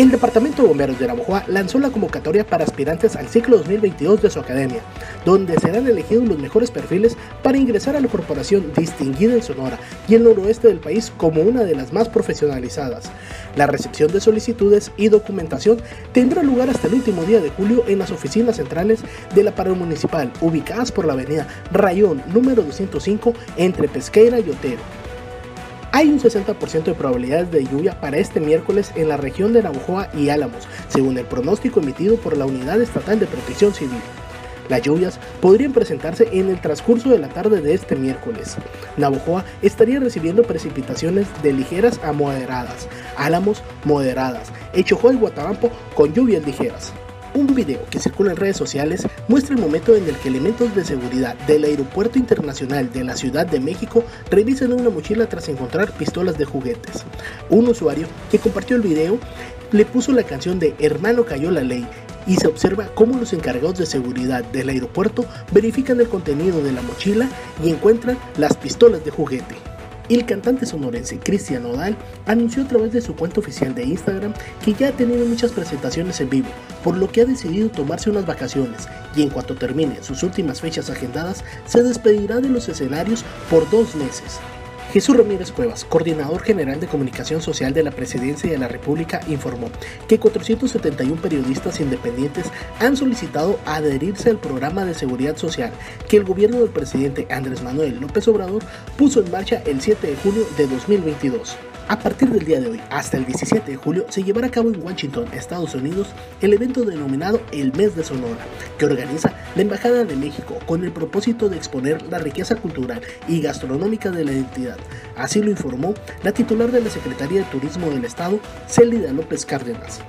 El Departamento de Bomberos de Navojoa lanzó la convocatoria para aspirantes al ciclo 2022 de su academia, donde serán elegidos los mejores perfiles para ingresar a la corporación distinguida en Sonora y el noroeste del país como una de las más profesionalizadas. La recepción de solicitudes y documentación tendrá lugar hasta el último día de julio en las oficinas centrales de la Municipal, ubicadas por la avenida Rayón número 205 entre Pesqueira y Otero. Hay un 60% de probabilidades de lluvia para este miércoles en la región de Navojoa y Álamos, según el pronóstico emitido por la Unidad Estatal de Protección Civil. Las lluvias podrían presentarse en el transcurso de la tarde de este miércoles. Navojoa estaría recibiendo precipitaciones de ligeras a moderadas, Álamos moderadas, Echojoa y Guatabampo con lluvias ligeras. Un video que circula en redes sociales muestra el momento en el que elementos de seguridad del Aeropuerto Internacional de la Ciudad de México revisan una mochila tras encontrar pistolas de juguetes. Un usuario que compartió el video le puso la canción de Hermano cayó la ley y se observa cómo los encargados de seguridad del aeropuerto verifican el contenido de la mochila y encuentran las pistolas de juguete. El cantante sonorense Cristian Nodal anunció a través de su cuenta oficial de Instagram que ya ha tenido muchas presentaciones en vivo, por lo que ha decidido tomarse unas vacaciones y en cuanto termine sus últimas fechas agendadas, se despedirá de los escenarios por dos meses. Jesús Ramírez Cuevas, coordinador general de comunicación social de la Presidencia de la República, informó que 471 periodistas independientes han solicitado adherirse al programa de seguridad social que el gobierno del presidente Andrés Manuel López Obrador puso en marcha el 7 de junio de 2022. A partir del día de hoy hasta el 17 de julio se llevará a cabo en Washington, Estados Unidos, el evento denominado El Mes de Sonora, que organiza la Embajada de México con el propósito de exponer la riqueza cultural y gastronómica de la entidad. Así lo informó la titular de la Secretaría de Turismo del Estado, Célida López Cárdenas.